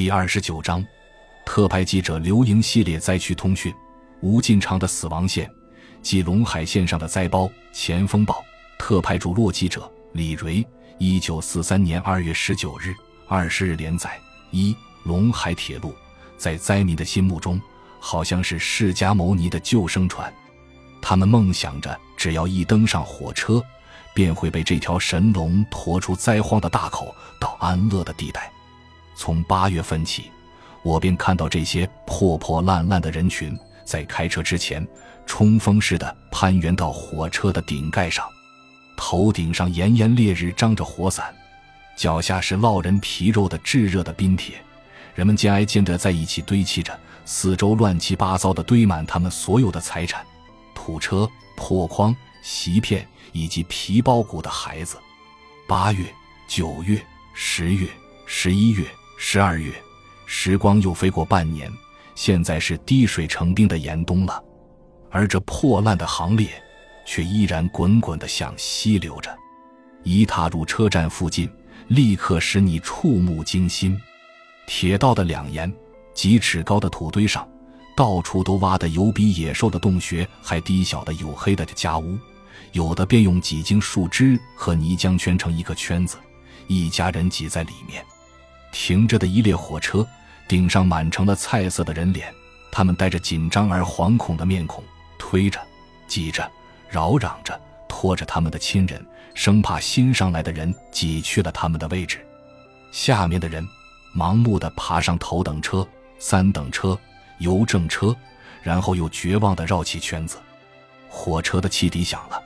第二十九章，特派记者刘莹系列灾区通讯：吴进昌的死亡线即陇海线上的灾包。前风暴特派驻洛记者李蕊，一九四三年二月十九日、二十日连载。一陇海铁路在灾民的心目中，好像是释迦牟尼的救生船，他们梦想着，只要一登上火车，便会被这条神龙驮出灾荒的大口，到安乐的地带。从八月份起，我便看到这些破破烂烂的人群在开车之前，冲锋似的攀援到火车的顶盖上，头顶上炎炎烈日张着火伞，脚下是烙人皮肉的炙热的冰铁，人们肩挨肩的在一起堆砌着，四周乱七八糟的堆满他们所有的财产：土车、破筐、席片以及皮包骨的孩子。八月、九月、十月、十一月。十二月，时光又飞过半年，现在是滴水成冰的严冬了，而这破烂的行列，却依然滚滚的向西流着。一踏入车站附近，立刻使你触目惊心。铁道的两沿，几尺高的土堆上，到处都挖得有比野兽的洞穴还低小的黝黑的家屋，有的便用几茎树枝和泥浆圈成一个圈子，一家人挤在里面。停着的一列火车，顶上满成了菜色的人脸，他们带着紧张而惶恐的面孔，推着、挤着、扰嚷着，拖着他们的亲人，生怕新上来的人挤去了他们的位置。下面的人盲目地爬上头等车、三等车、邮政车，然后又绝望地绕起圈子。火车的汽笛响了，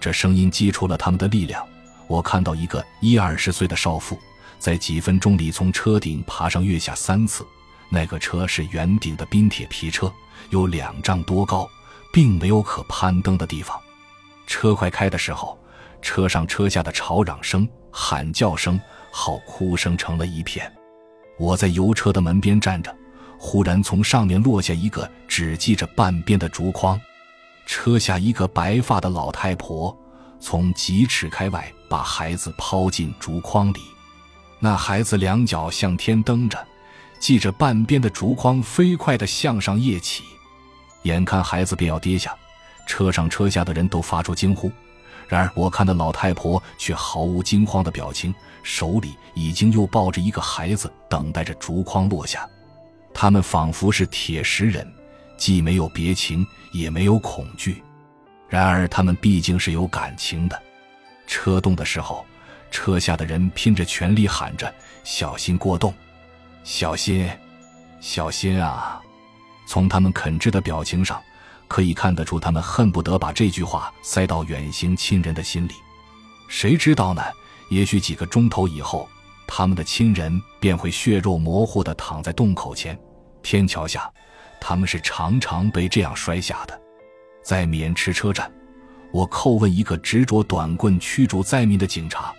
这声音激出了他们的力量。我看到一个一二十岁的少妇。在几分钟里，从车顶爬上月下三次。那个车是圆顶的冰铁皮车，有两丈多高，并没有可攀登的地方。车快开的时候，车上车下的吵嚷声、喊叫声、好哭声成了一片。我在油车的门边站着，忽然从上面落下一个只系着半边的竹筐，车下一个白发的老太婆从几尺开外把孩子抛进竹筐里。那孩子两脚向天蹬着，系着半边的竹筐飞快地向上跃起，眼看孩子便要跌下，车上车下的人都发出惊呼。然而我看那老太婆却毫无惊慌的表情，手里已经又抱着一个孩子，等待着竹筐落下。他们仿佛是铁石人，既没有别情，也没有恐惧。然而他们毕竟是有感情的。车动的时候。车下的人拼着全力喊着：“小心过洞，小心，小心啊！”从他们肯挚的表情上，可以看得出他们恨不得把这句话塞到远行亲人的心里。谁知道呢？也许几个钟头以后，他们的亲人便会血肉模糊地躺在洞口前。天桥下，他们是常常被这样摔下的。在渑池车站，我叩问一个执着短棍驱逐灾民的警察。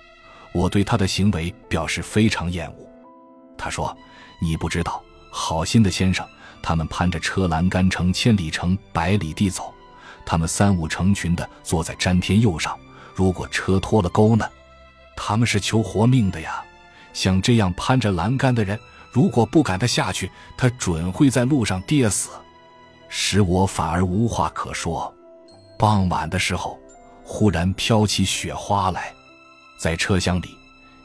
我对他的行为表示非常厌恶。他说：“你不知道，好心的先生，他们攀着车栏杆，成千里、程百里地走。他们三五成群的坐在詹天佑上。如果车脱了钩呢？他们是求活命的呀！像这样攀着栏杆的人，如果不赶他下去，他准会在路上跌死，使我反而无话可说。傍晚的时候，忽然飘起雪花来。”在车厢里，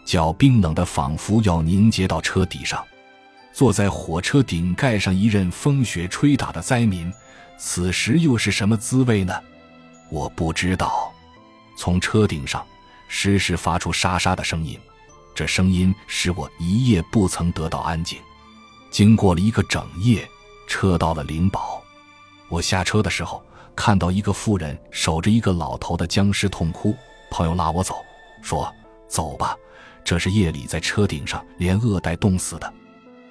脚冰冷的，仿佛要凝结到车底上。坐在火车顶盖上一任风雪吹打的灾民，此时又是什么滋味呢？我不知道。从车顶上时时发出沙沙的声音，这声音使我一夜不曾得到安静。经过了一个整夜，车到了灵宝。我下车的时候，看到一个妇人守着一个老头的僵尸痛哭。朋友拉我走。说：“走吧，这是夜里在车顶上连饿带冻死的，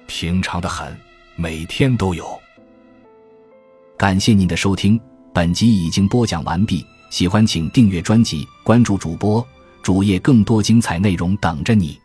平常的很，每天都有。”感谢您的收听，本集已经播讲完毕。喜欢请订阅专辑，关注主播主页，更多精彩内容等着你。